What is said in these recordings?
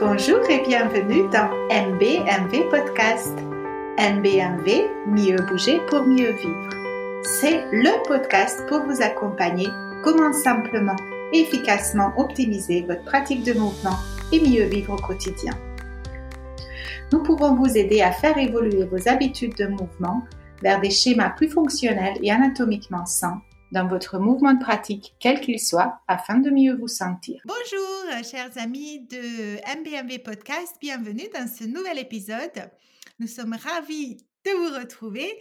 Bonjour et bienvenue dans MBMV Podcast. MBMV, mieux bouger pour mieux vivre. C'est le podcast pour vous accompagner comment simplement et efficacement optimiser votre pratique de mouvement et mieux vivre au quotidien. Nous pouvons vous aider à faire évoluer vos habitudes de mouvement vers des schémas plus fonctionnels et anatomiquement sains dans votre mouvement de pratique, quel qu'il soit, afin de mieux vous sentir. Bonjour, chers amis de MBMV Podcast. Bienvenue dans ce nouvel épisode. Nous sommes ravis de vous retrouver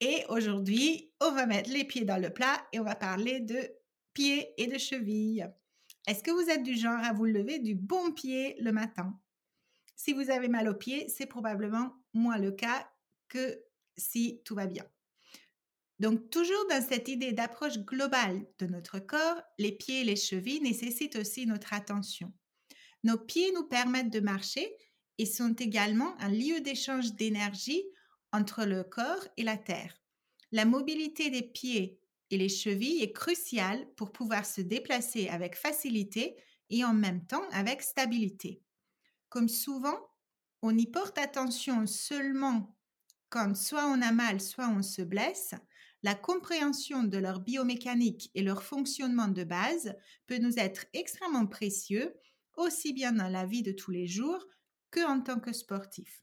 et aujourd'hui, on va mettre les pieds dans le plat et on va parler de pieds et de chevilles. Est-ce que vous êtes du genre à vous lever du bon pied le matin? Si vous avez mal aux pieds, c'est probablement moins le cas que si tout va bien. Donc, toujours dans cette idée d'approche globale de notre corps, les pieds et les chevilles nécessitent aussi notre attention. Nos pieds nous permettent de marcher et sont également un lieu d'échange d'énergie entre le corps et la terre. La mobilité des pieds et les chevilles est cruciale pour pouvoir se déplacer avec facilité et en même temps avec stabilité. Comme souvent, on y porte attention seulement quand soit on a mal, soit on se blesse, la compréhension de leur biomécanique et leur fonctionnement de base peut nous être extrêmement précieux, aussi bien dans la vie de tous les jours que en tant que sportif.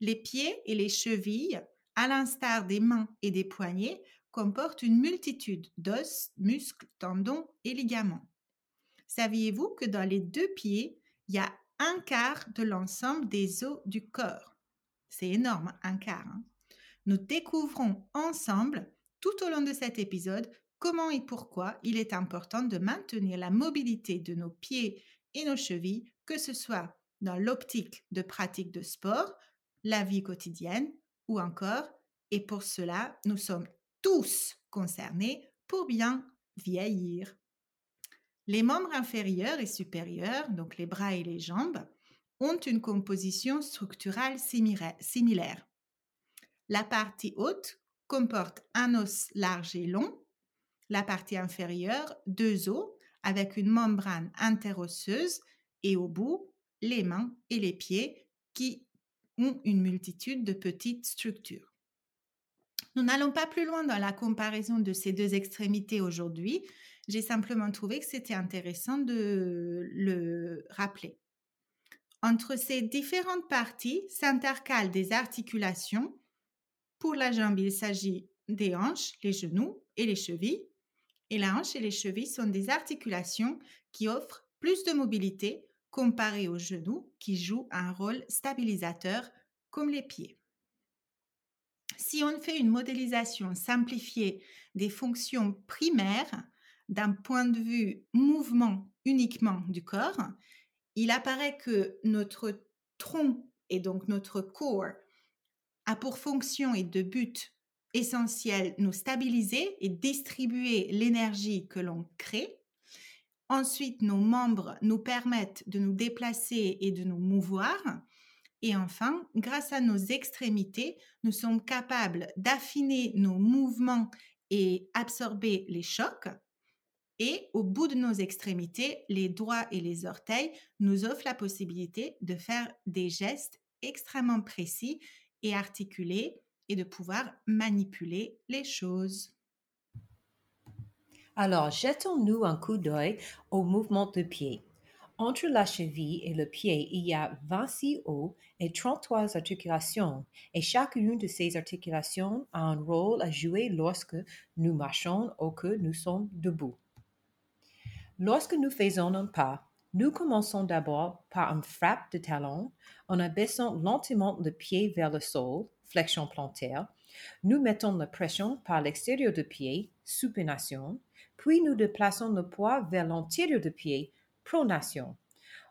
Les pieds et les chevilles, à l'instar des mains et des poignets, comportent une multitude d'os, muscles, tendons et ligaments. Saviez-vous que dans les deux pieds, il y a un quart de l'ensemble des os du corps? C'est énorme, un quart. Hein? Nous découvrons ensemble, tout au long de cet épisode, comment et pourquoi il est important de maintenir la mobilité de nos pieds et nos chevilles, que ce soit dans l'optique de pratique de sport, la vie quotidienne ou encore, et pour cela, nous sommes tous concernés pour bien vieillir. Les membres inférieurs et supérieurs, donc les bras et les jambes, ont une composition structurale similaire. La partie haute comporte un os large et long, la partie inférieure deux os avec une membrane interosseuse et au bout les mains et les pieds qui ont une multitude de petites structures. Nous n'allons pas plus loin dans la comparaison de ces deux extrémités aujourd'hui. J'ai simplement trouvé que c'était intéressant de le rappeler. Entre ces différentes parties s'intercalent des articulations pour la jambe, il s'agit des hanches, les genoux et les chevilles. Et la hanche et les chevilles sont des articulations qui offrent plus de mobilité comparées aux genoux qui jouent un rôle stabilisateur comme les pieds. Si on fait une modélisation simplifiée des fonctions primaires d'un point de vue mouvement uniquement du corps, il apparaît que notre tronc et donc notre corps a pour fonction et de but essentiel nous stabiliser et distribuer l'énergie que l'on crée. Ensuite, nos membres nous permettent de nous déplacer et de nous mouvoir. Et enfin, grâce à nos extrémités, nous sommes capables d'affiner nos mouvements et absorber les chocs. Et au bout de nos extrémités, les doigts et les orteils nous offrent la possibilité de faire des gestes extrêmement précis et articuler et de pouvoir manipuler les choses. Alors, jetons-nous un coup d'œil au mouvement de pied. Entre la cheville et le pied, il y a 26 os et 33 articulations, et chacune de ces articulations a un rôle à jouer lorsque nous marchons ou que nous sommes debout. Lorsque nous faisons un pas, nous commençons d'abord par une frappe de talon en abaissant lentement le pied vers le sol, flexion plantaire. Nous mettons la pression par l'extérieur du pied, supination, puis nous déplaçons le poids vers l'antérieur du pied, pronation,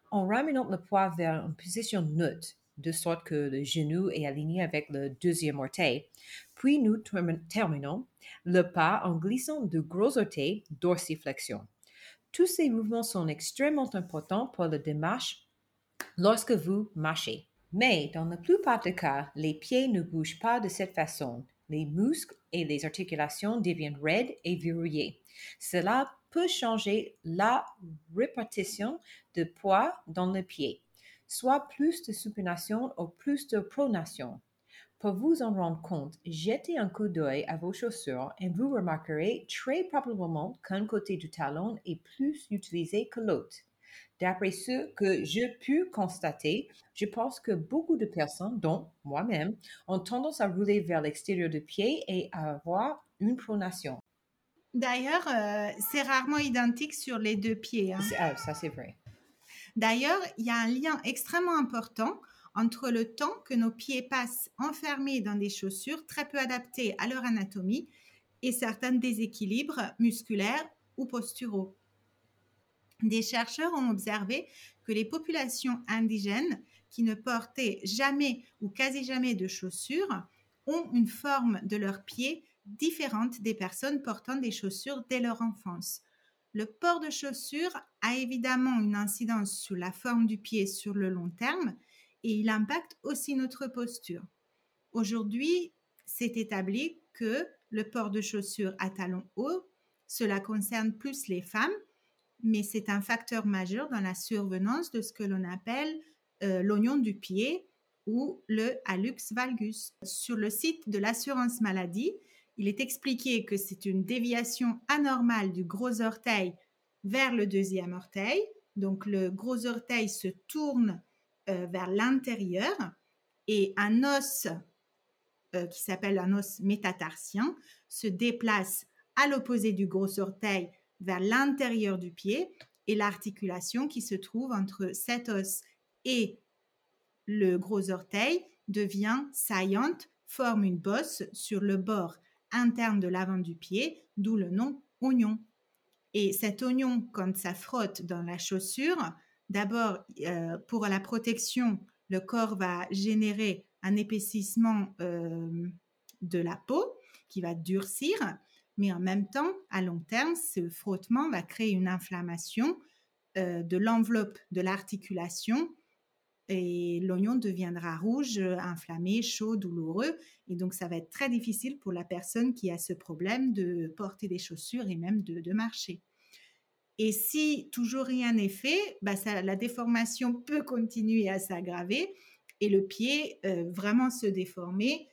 en ramenant le poids vers une position neutre, de sorte que le genou est aligné avec le deuxième orteil. Puis nous terminons le pas en glissant du gros orteil, dorsiflexion. Tous ces mouvements sont extrêmement importants pour la démarche lorsque vous marchez. Mais dans la plupart des cas, les pieds ne bougent pas de cette façon. Les muscles et les articulations deviennent raides et verrouillés. Cela peut changer la répartition de poids dans le pied. soit plus de supination ou plus de pronation. Pour vous en rendre compte, jetez un coup d'œil à vos chaussures et vous remarquerez très probablement qu'un côté du talon est plus utilisé que l'autre. D'après ce que j'ai pu constater, je pense que beaucoup de personnes, dont moi-même, ont tendance à rouler vers l'extérieur du pied et à avoir une pronation. D'ailleurs, euh, c'est rarement identique sur les deux pieds. hein. Ah, ça, c'est vrai. D'ailleurs, il y a un lien extrêmement important entre le temps que nos pieds passent enfermés dans des chaussures très peu adaptées à leur anatomie et certains déséquilibres musculaires ou posturaux. Des chercheurs ont observé que les populations indigènes qui ne portaient jamais ou quasi jamais de chaussures ont une forme de leurs pieds différente des personnes portant des chaussures dès leur enfance. Le port de chaussures a évidemment une incidence sur la forme du pied sur le long terme et il impacte aussi notre posture. Aujourd'hui, c'est établi que le port de chaussures à talons hauts, cela concerne plus les femmes, mais c'est un facteur majeur dans la survenance de ce que l'on appelle euh, l'oignon du pied ou le hallux valgus. Sur le site de l'assurance maladie, il est expliqué que c'est une déviation anormale du gros orteil vers le deuxième orteil. Donc le gros orteil se tourne euh, vers l'intérieur et un os euh, qui s'appelle un os métatarsien se déplace à l'opposé du gros orteil vers l'intérieur du pied et l'articulation qui se trouve entre cet os et le gros orteil devient saillante, forme une bosse sur le bord interne de l'avant du pied, d'où le nom oignon. Et cet oignon, quand ça frotte dans la chaussure, d'abord, euh, pour la protection, le corps va générer un épaississement euh, de la peau qui va durcir, mais en même temps, à long terme, ce frottement va créer une inflammation euh, de l'enveloppe de l'articulation et l'oignon deviendra rouge, inflammé, chaud, douloureux. Et donc, ça va être très difficile pour la personne qui a ce problème de porter des chaussures et même de, de marcher. Et si toujours rien n'est fait, bah ça, la déformation peut continuer à s'aggraver et le pied euh, vraiment se déformer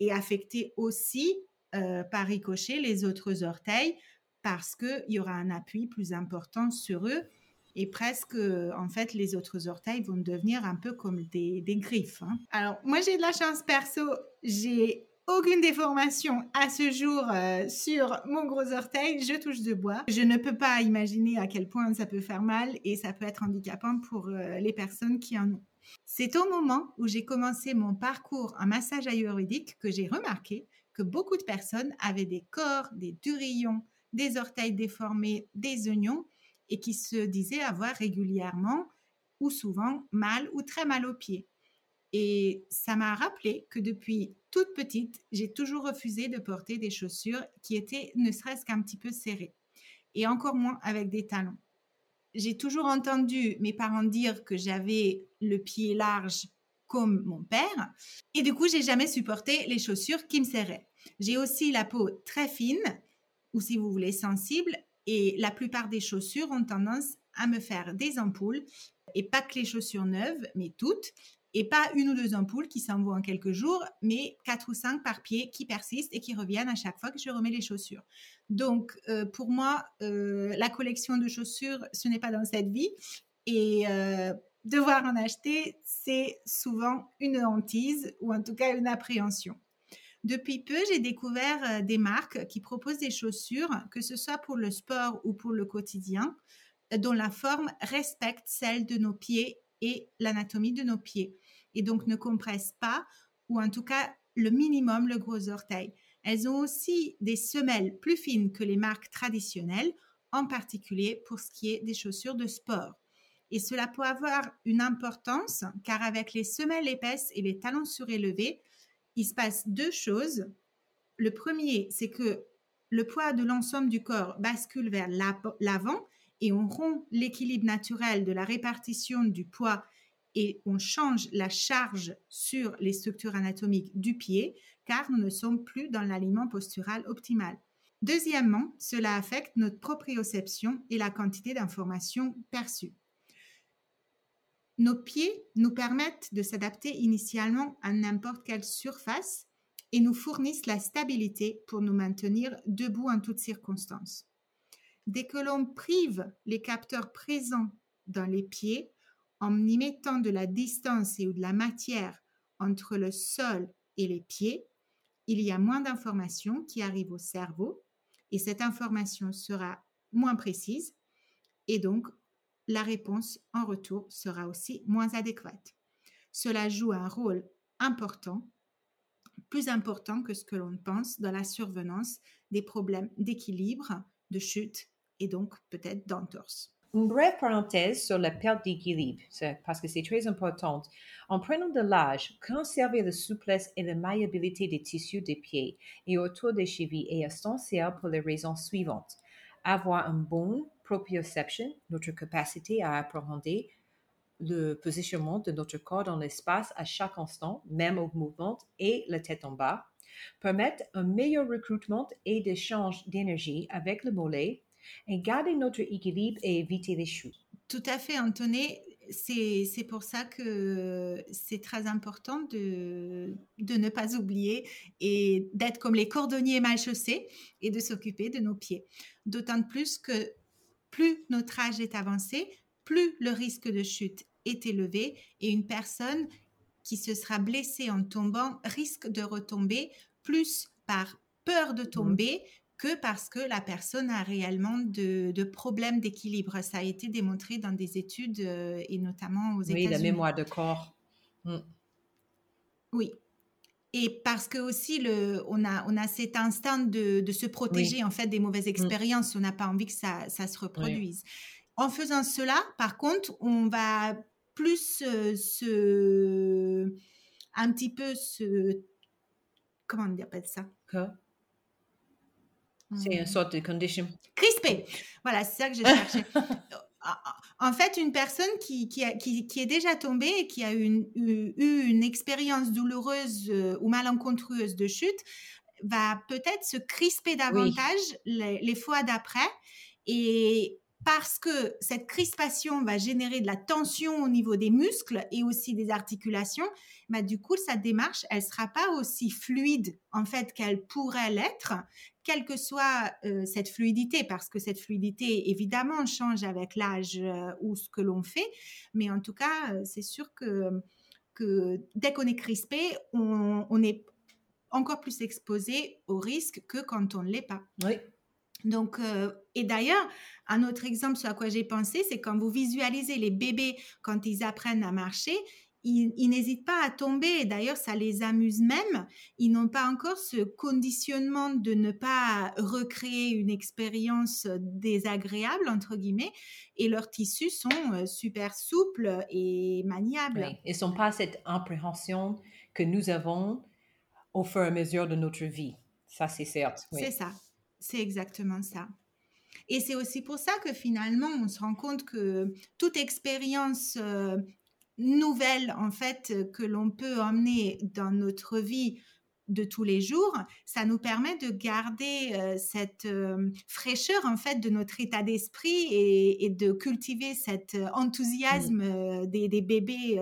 et affecter aussi euh, par ricochet les autres orteils parce qu'il y aura un appui plus important sur eux et presque, en fait, les autres orteils vont devenir un peu comme des, des griffes. hein. Alors, moi, j'ai de la chance perso, j'ai aucune déformation à ce jour euh, sur mon gros orteil, je touche de bois. Je ne peux pas imaginer à quel point ça peut faire mal et ça peut être handicapant pour euh, les personnes qui en ont. C'est au moment où j'ai commencé mon parcours en massage ayurvédique que j'ai remarqué que beaucoup de personnes avaient des corps, des durillons, des orteils déformés, des oignons et qui se disaient avoir régulièrement ou souvent mal ou très mal aux pieds. Et ça m'a rappelé que depuis toute petite, j'ai toujours refusé de porter des chaussures qui étaient ne serait-ce qu'un petit peu serrées, et encore moins avec des talons. J'ai toujours entendu mes parents dire que j'avais le pied large comme mon père, et du coup, j'ai jamais supporté les chaussures qui me serraient. J'ai aussi la peau très fine, ou si vous voulez sensible, et la plupart des chaussures ont tendance à me faire des ampoules, et pas que les chaussures neuves, mais toutes, et pas une ou deux ampoules qui s'en vont en quelques jours, mais quatre ou cinq par pied qui persistent et qui reviennent à chaque fois que je remets les chaussures. Donc, euh, pour moi, euh, la collection de chaussures, ce n'est pas dans cette vie. Et euh, devoir en acheter, c'est souvent une hantise ou en tout cas une appréhension. Depuis peu, j'ai découvert des marques qui proposent des chaussures, que ce soit pour le sport ou pour le quotidien, dont la forme respecte celle de nos pieds et l'anatomie de nos pieds, et donc ne compressent pas, ou en tout cas le minimum, le gros orteil. Elles ont aussi des semelles plus fines que les marques traditionnelles, en particulier pour ce qui est des chaussures de sport. Et cela peut avoir une importance, car avec les semelles épaisses et les talons surélevés, il se passe deux choses. Le premier, c'est que le poids de l'ensemble du corps bascule vers l'avant et on rompt l'équilibre naturel de la répartition du poids et on change la charge sur les structures anatomiques du pied car nous ne sommes plus dans l'aliment postural optimal. Deuxièmement, cela affecte notre proprioception et la quantité d'informations perçues. Nos pieds nous permettent de s'adapter initialement à n'importe quelle surface et nous fournissent la stabilité pour nous maintenir debout en toutes circonstances. Dès que l'on prive les capteurs présents dans les pieds, en y mettant de la distance et ou de la matière entre le sol et les pieds, il y a moins d'informations qui arrivent au cerveau et cette information sera moins précise et donc la réponse en retour sera aussi moins adéquate. Cela joue un rôle important, plus important que ce que l'on pense dans la survenance des problèmes d'équilibre, de chute et donc peut-être d'entorse. Une brève parenthèse sur la perte d'équilibre, parce que c'est très important. En prenant de l'âge, conserver la souplesse et la malléabilité des tissus des pieds et autour des chevilles est essentiel pour les raisons suivantes. Avoir un bon proprioception, notre capacité à appréhender le positionnement de notre corps dans l'espace à chaque instant, même au mouvement et la tête en bas, permettre un meilleur recrutement et d'échange d'énergie avec le mollet et garder notre équilibre et éviter les chutes. Tout à fait, Anthony. C'est pour ça que c'est très important de, de ne pas oublier et d'être comme les cordonniers mal chaussés et de s'occuper de nos pieds. D'autant plus que plus notre âge est avancé, plus le risque de chute est élevé et une personne qui se sera blessée en tombant risque de retomber plus par peur de tomber que parce que la personne a réellement de, problèmes d'équilibre. Ça a été démontré dans des études euh, et notamment aux États-Unis. Oui, la mémoire de corps. Mmh. Oui. Et parce que aussi, le, on, a, on a cet instinct de, se protéger en fait des mauvaises mmh. expériences. On n'a pas envie que ça, ça se reproduise. En faisant cela, par contre, on va plus euh, se... un petit peu se... Comment on appelle ça? C'est une mmh. sorte de condition. Crispé. Voilà, c'est ça que j'ai cherché. en fait, une personne qui, qui, qui, est déjà tombée et qui a eu une, eu, une expérience douloureuse euh, ou malencontreuse de chute va peut-être se crisper davantage les, fois d'après et parce que cette crispation va générer de la tension au niveau des muscles et aussi des articulations, bah du coup, sa démarche, elle sera pas aussi fluide en fait qu'elle pourrait l'être quelle que soit euh, cette fluidité, parce que cette fluidité, évidemment, change avec l'âge euh, ou ce que l'on fait, mais en tout cas, euh, c'est sûr que, dès qu'on est crispé, on, est encore plus exposé au risque que quand on ne l'est pas. Oui. Donc, et d'ailleurs, un autre exemple sur à quoi j'ai pensé, c'est quand vous visualisez les bébés quand ils apprennent à marcher, ils, n'hésitent pas à tomber. D'ailleurs, ça les amuse même. Ils n'ont pas encore ce conditionnement de ne pas recréer une expérience désagréable, entre guillemets. Et leurs tissus sont euh, super souples et maniables. Ils n'ont pas cette appréhension que nous avons au fur et à mesure de notre vie. Ça, c'est certes. C'est ça. C'est exactement ça. Et c'est aussi pour ça que finalement, on se rend compte que toute expérience euh, nouvelles en fait que l'on peut emmener dans notre vie de tous les jours, ça nous permet de garder euh, cette euh, fraîcheur en fait de notre état d'esprit et, de cultiver cet enthousiasme des, bébés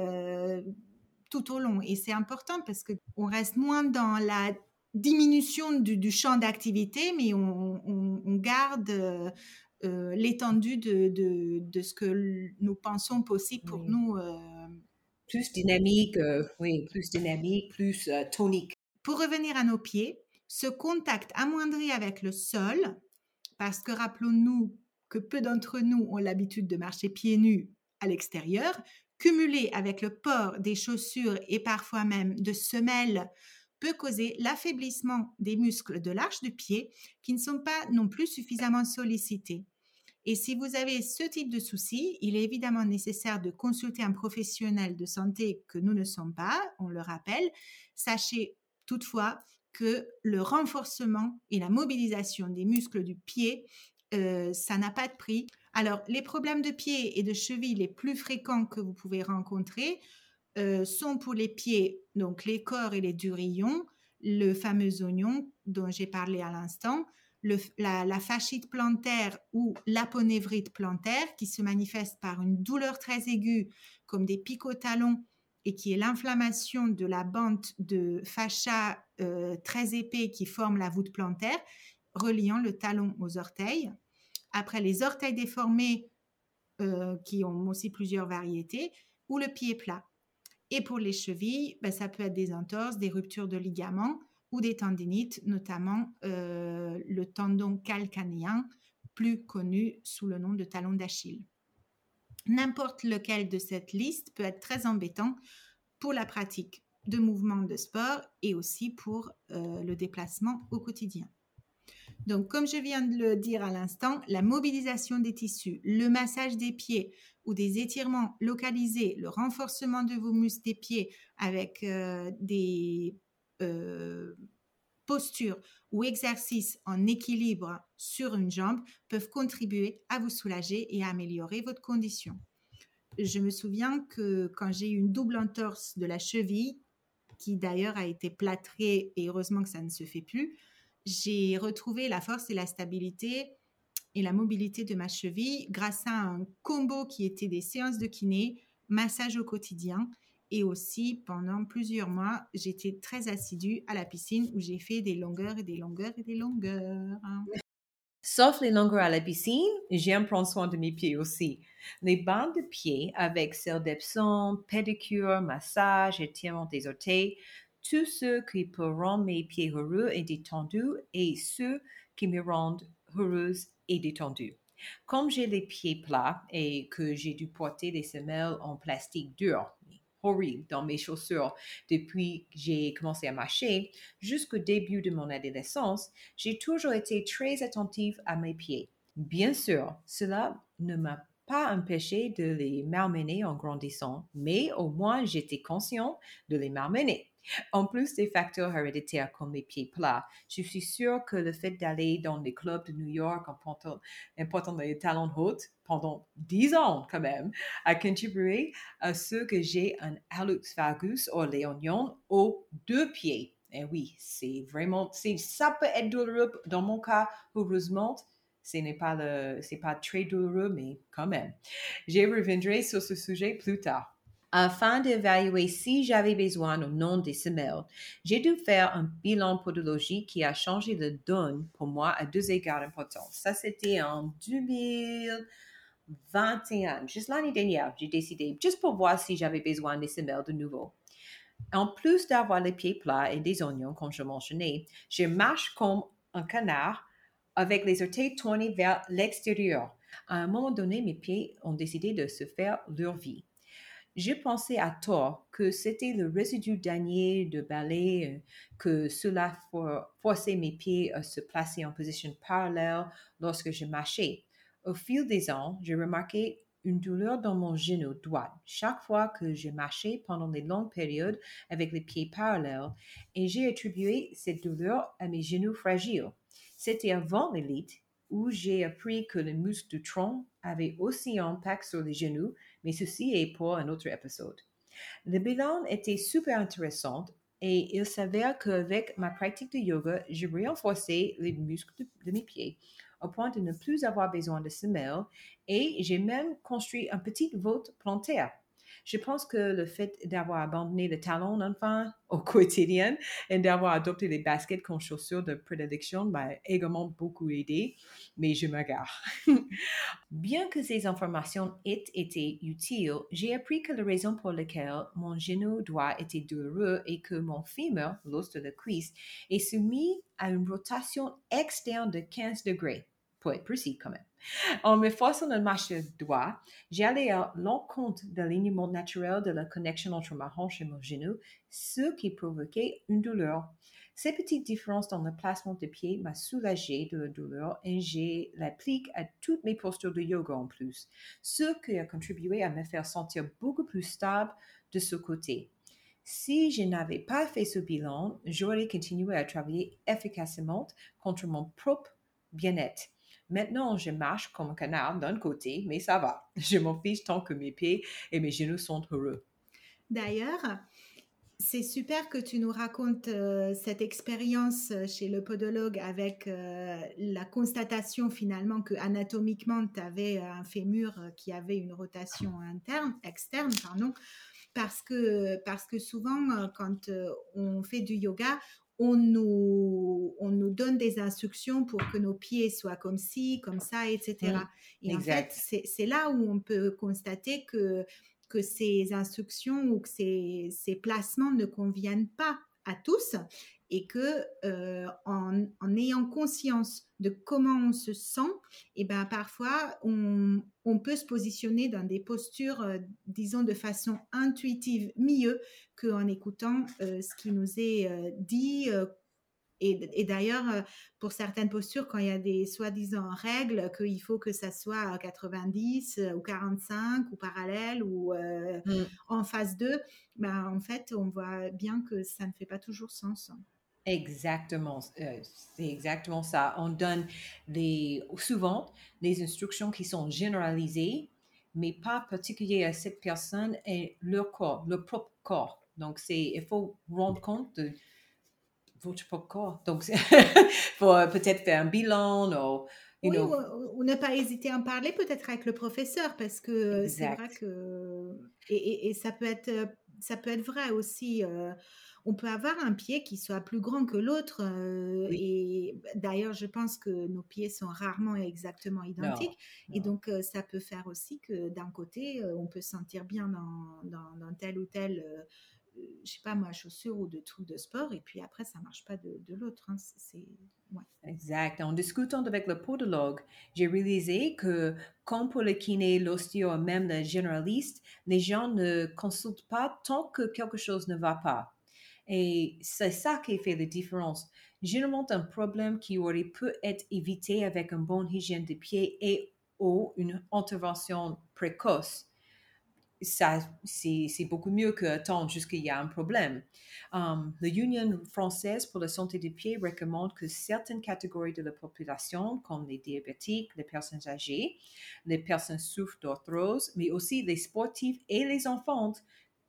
tout au long. Et c'est important parce que on reste moins dans la diminution du, champ d'activité, mais on, on garde euh, l'étendue de, de, ce que nous pensons possible pour nous. Euh, plus dynamique, euh, oui, plus dynamique, plus tonique. Pour revenir à nos pieds, ce contact amoindri avec le sol, parce que rappelons-nous que peu d'entre nous ont l'habitude de marcher pieds nus à l'extérieur, cumulé avec le port des chaussures et parfois même de semelles causer l'affaiblissement des muscles de l'arche du pied qui ne sont pas non plus suffisamment sollicités. Et si vous avez ce type de souci, il est évidemment nécessaire de consulter un professionnel de santé que nous ne sommes pas, on le rappelle. Sachez toutefois que le renforcement et la mobilisation des muscles du pied, euh, ça n'a pas de prix. Alors, les problèmes de pied et de cheville les plus fréquents que vous pouvez rencontrer euh, sont pour les pieds, donc les corps et les durillons, le fameux oignon dont j'ai parlé à l'instant, la, fascite plantaire ou l'aponévrite plantaire qui se manifeste par une douleur très aiguë comme des pics au talon et qui est l'inflammation de la bande de fascia euh, très épais qui forme la voûte plantaire reliant le talon aux orteils. Après les orteils déformés euh, qui ont aussi plusieurs variétés ou le pied plat. Et pour les chevilles, ben, ça peut être des entorses, des ruptures de ligaments ou des tendinites, notamment euh, le tendon calcanéen, plus connu sous le nom de talon d'Achille. N'importe lequel de cette liste peut être très embêtant pour la pratique de mouvements de sport et aussi pour euh, le déplacement au quotidien. Donc, comme je viens de le dire à l'instant, la mobilisation des tissus, le massage des pieds ou des étirements localisés, le renforcement de vos muscles des pieds avec euh, des euh, postures ou exercices en équilibre sur une jambe peuvent contribuer à vous soulager et à améliorer votre condition. Je me souviens que quand j'ai eu une double entorse de la cheville, qui d'ailleurs a été plâtrée et heureusement que ça ne se fait plus, j'ai retrouvé la force et la stabilité et la mobilité de ma cheville grâce à un combo qui était des séances de kiné, massage au quotidien et aussi, pendant plusieurs mois, j'étais très assidue à la piscine où j'ai fait des longueurs et des longueurs et des longueurs. Sauf les longueurs à la piscine, j'aime prendre soin de mes pieds aussi. Les bandes de pieds avec celle d'Epsom, pédicure, massage, étirement des orteils, tout ce qui rendre mes pieds heureux et détendus et ceux qui me rendent heureuse et détendue. Comme j'ai les pieds plats et que j'ai dû porter des semelles en plastique dur, horrible dans mes chaussures depuis que j'ai commencé à marcher jusqu'au début de mon adolescence, j'ai toujours été très attentive à mes pieds. Bien sûr, cela ne m'a pas empêché de les malmener en grandissant, mais au moins j'étais conscient de les malmener. En plus des facteurs héréditaires comme les pieds plats, je suis sûre que le fait d'aller dans les clubs de New York en portant, en des talons hauts pendant dix ans quand même a contribué à ce que j'ai un valgus ou oignons aux deux pieds. Et oui, c'est vraiment, ça peut être douloureux dans mon cas, heureusement. Ce n'est pas, pas très douloureux, mais quand même. Je reviendrai sur ce sujet plus tard. Afin d'évaluer si j'avais besoin ou non des semelles, j'ai dû faire un bilan podologique qui a changé le donne pour moi à deux égards importants. Ça, c'était en 2021, juste l'année dernière, j'ai décidé, juste pour voir si j'avais besoin des semelles de nouveau. En plus d'avoir les pieds plats et des oignons, comme je mentionnais, je marche comme un canard avec les orteils tournés vers l'extérieur. À un moment donné, mes pieds ont décidé de se faire leur vie. J'ai pensé à tort que c'était le résidu dernier de balai euh, que cela forçait mes pieds à se placer en position parallèle lorsque je marchais. Au fil des ans, j'ai remarqué une douleur dans mon genou droit chaque fois que je marchais pendant des longues périodes avec les pieds parallèles et j'ai attribué cette douleur à mes genoux fragiles. C'était avant l'élite où j'ai appris que les muscles du tronc avaient aussi un impact sur les genoux mais ceci est pour un autre épisode. Le bilan était super intéressant et il s'avère qu'avec ma pratique de yoga, j'ai renforcé les muscles de, mes pieds au point de ne plus avoir besoin de semelles et j'ai même construit un petit vote plantaire je pense que le fait d'avoir abandonné le talon enfin au quotidien et d'avoir adopté les baskets comme chaussures de prédilection m'a également beaucoup aidé, mais je m'agare. Bien que ces informations aient été utiles, j'ai appris que la raison pour laquelle mon genou droit était douloureux et que mon fémur, l'os de la cuisse, est soumis à une rotation externe de 15 degrés, pour être précis quand même. En me forçant à marcher droit, j'allais à l'encontre de l'alignement naturel de la connexion entre ma hanche et mon genou, ce qui provoquait une douleur. Ces petites différences dans le placement des pieds m'a soulagé de la douleur et j'ai l'applique à toutes mes postures de yoga en plus, ce qui a contribué à me faire sentir beaucoup plus stable de ce côté. Si je n'avais pas fait ce bilan, j'aurais continué à travailler efficacement contre mon propre bien-être. Maintenant, je marche comme un canard d'un côté, mais ça va. Je m'en fiche tant que mes pieds et mes genoux sont heureux. D'ailleurs, c'est super que tu nous racontes euh, cette expérience chez le podologue avec euh, la constatation finalement que anatomiquement tu avais un fémur qui avait une rotation interne, externe, pardon, parce que, parce que souvent quand on fait du yoga, on nous, on nous donne des instructions pour que nos pieds soient comme ci, comme ça, etc. Et en fait, c'est là où on peut constater que que ces instructions ou que ces, ces placements ne conviennent pas à tous et que euh, en, en, ayant conscience de comment on se sent, et eh ben parfois on, on, peut se positionner dans des postures, euh, disons de façon intuitive mieux qu'en écoutant euh, ce qui nous est dit, et, d'ailleurs, pour certaines postures, quand il y a des soi-disant règles, qu'il faut que ça soit à 90 euh, ou 45 ou parallèle ou mmh. en phase 2, ben, en fait, on voit bien que ça ne fait pas toujours sens. Exactement, c'est exactement ça. On donne des, souvent des instructions qui sont généralisées, mais pas particulières à cette personne et leur corps, leur propre corps. Donc, c'est, il faut rendre compte de votre propre corps. Donc, pour euh, peut-être faire un bilan ou, oui, ou, ne pas hésiter à en parler peut-être avec le professeur parce que c'est vrai que et, et, ça peut être ça peut être vrai aussi. Euh, on peut avoir un pied qui soit plus grand que l'autre euh, et d'ailleurs je pense que nos pieds sont rarement exactement identiques et donc ça peut faire aussi que d'un côté on peut se sentir bien dans, dans, dans tel ou tel je sais pas moi, chaussures ou de trucs de sport, et puis après, ça marche pas de, de l'autre. Hein. C'est, Exact. En discutant avec le podologue, j'ai réalisé que, comme pour le kiné, l'ostéo, même le généraliste, les gens ne consultent pas tant que quelque chose ne va pas. Et c'est ça qui fait la différence. Généralement, un problème qui aurait pu être évité avec une bonne hygiène des pieds et ou une intervention précoce ça, c'est beaucoup mieux qu'attendre jusqu'il y a un problème. Um, la Union française pour la santé des pieds recommande que certaines catégories de la population, comme les diabétiques, les personnes âgées, les personnes souffrent d'arthrose, mais aussi les sportifs et les enfants,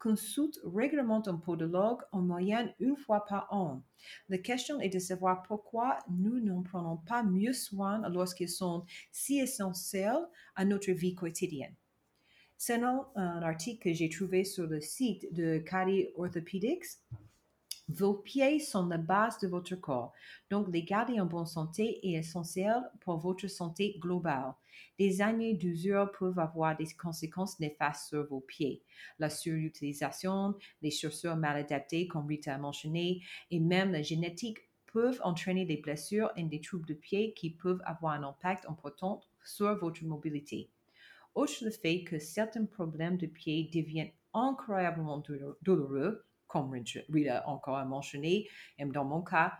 consultent régulièrement un podologue en moyenne une fois par an. La question est de savoir pourquoi nous n'en prenons pas mieux soin lorsqu'ils sont si essentiels à notre vie quotidienne. Selon un article que j'ai trouvé sur le site de Cari Orthopedics, vos pieds sont la base de votre corps, donc les garder en bonne santé est essentiel pour votre santé globale. Des années d'usure peuvent avoir des conséquences néfastes sur vos pieds. La surutilisation, les chaussures mal adaptées, comme Rita a mentionné, et même la génétique peuvent entraîner des blessures et des troubles de pieds qui peuvent avoir un impact important sur votre mobilité. Outre le fait que certains problèmes de pied deviennent incroyablement douloureux, comme Rita encore a mentionné, et dans mon cas,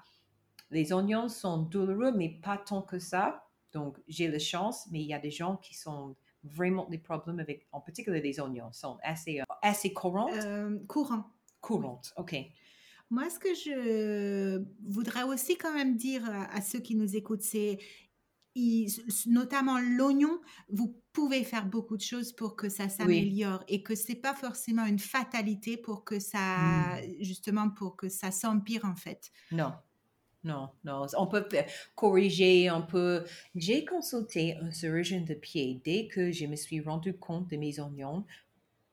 les oignons sont douloureux, mais pas tant que ça. Donc, j'ai la chance, mais il y a des gens qui sont vraiment des problèmes avec, en particulier les oignons, sont assez, euh, assez courantes. Euh, courants. Courantes, ok. Moi, ce que je voudrais aussi quand même dire à ceux qui nous écoutent, c'est notamment l'oignon, vous pouvez faire beaucoup de choses pour que ça s'améliore et que c'est pas forcément une fatalité pour que ça, hmm. justement, pour que ça s'empire en fait. Non. Non, non, on peut corriger, on peut... J'ai consulté un chirurgien de pied dès que je me suis rendu compte de mes oignons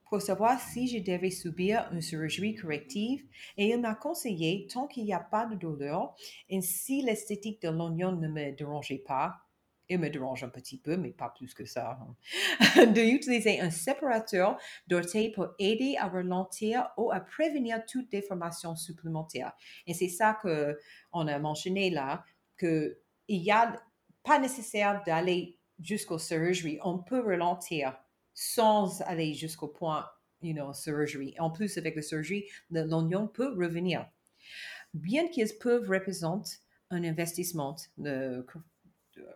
pour savoir si je devais subir une chirurgie corrective et il m'a conseillé, tant qu'il n'y a pas de douleur et si l'esthétique de l'oignon ne me dérangeait pas, il me dérange un petit peu, mais pas plus que ça, hein. d'utiliser un séparateur d'orteils pour aider à ralentir ou à prévenir toute déformation supplémentaire. Et c'est ça que on a mentionné là, que il y a pas nécessaire d'aller jusqu'au chirurgie. On peut ralentir sans aller jusqu'au point, you know, chirurgie. En plus, avec la chirurgie, l'oignon peut revenir. Bien qu'ils peuvent représenter un investissement de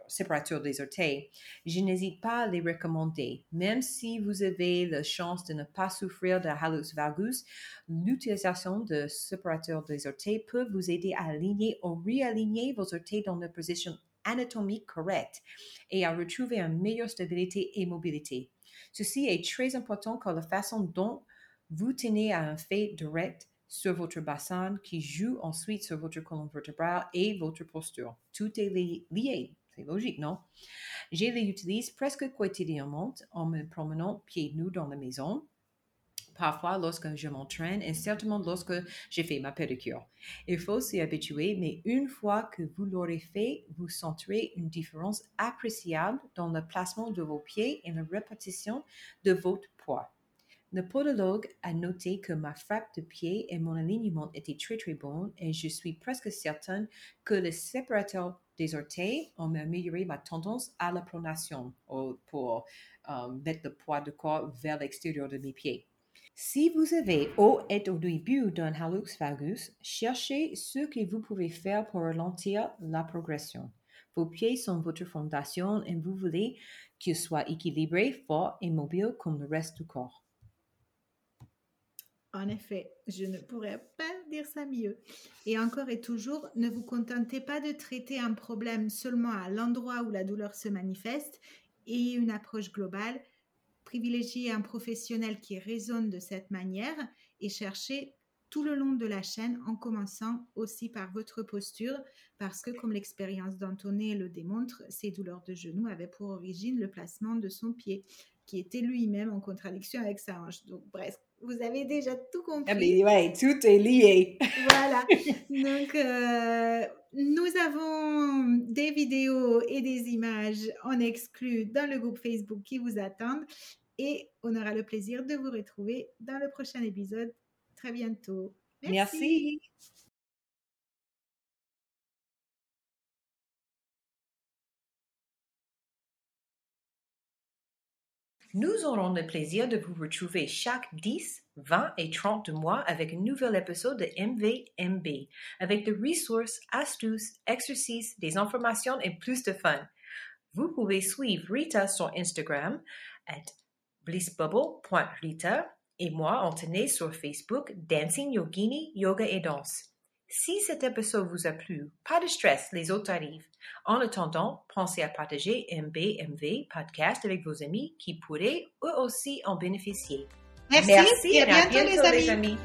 séparateur des orteils, je n'hésite pas à les recommander. Même si vous avez la chance de ne pas souffrir de hallux valgus, l'utilisation de séparateur des orteils peut vous aider à aligner ou réaligner vos orteils dans une position anatomique correcte et à retrouver une meilleure stabilité et mobilité. Ceci est très important car la façon dont vous tenez à un fait direct sur votre bassin qui joue ensuite sur votre colonne vertébrale et votre posture. Tout est lié. C'est logique, non? Je les utilise presque quotidiennement en me promenant pieds nus dans la maison parfois lorsque je m'entraîne et certainement lorsque j'ai fait ma pédicure. Il faut s'y habituer, mais une fois que vous l'aurez fait, vous sentirez une différence appréciable dans le placement de vos pieds et la répétition de votre poids. Le podologue a noté que ma frappe de pied et mon alignement étaient très très bons et je suis presque certaine que le séparateur des orteils ont amélioré ma tendance à la pronation pour euh, mettre le poids du corps vers l'extérieur de mes pieds. Si vous avez ou êtes au début d'un hallux valgus, cherchez ce que vous pouvez faire pour ralentir la progression. Vos pieds sont votre fondation et vous voulez qu'ils soient équilibrés, forts et mobiles comme le reste du corps. En effet, je ne pourrais pas dire ça mieux. Et encore et toujours, ne vous contentez pas de traiter un problème seulement à l'endroit où la douleur se manifeste et une approche globale. Privilégiez un professionnel qui résonne de cette manière et cherchez tout le long de la chaîne en commençant aussi par votre posture parce que comme l'expérience d'Antoné le démontre, ces douleurs de genoux avaient pour origine le placement de son pied qui était lui-même en contradiction avec sa hanche. Donc bref, vous avez déjà tout ah, compris. Ah ouais, tout est lié. voilà. Donc, euh, nous avons des vidéos et des images en exclu dans le groupe Facebook qui vous attendent. Et on aura le plaisir de vous retrouver dans le prochain épisode très bientôt. Merci. Nous aurons le plaisir de vous retrouver chaque 10, 20 et 30 mois avec un nouvel épisode de MVMB, avec des ressources, astuces, exercices, des informations et plus de fun. Vous pouvez suivre Rita sur Instagram at blissbubble.rita et moi, Anthony, sur Facebook Dancing Yogini Yoga et Danse. Si cet épisode vous a plu, pas de stress, les autres arrivent. En attendant, pensez à partager MBMV podcast avec vos amis qui pourraient eux aussi en bénéficier. Merci, et à bientôt, les amis.